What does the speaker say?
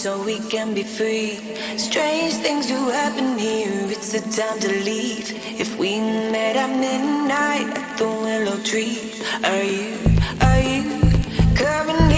so we can be free. Strange things do happen here, it's the time to leave. If we met at midnight at the willow tree, are you, are you coming?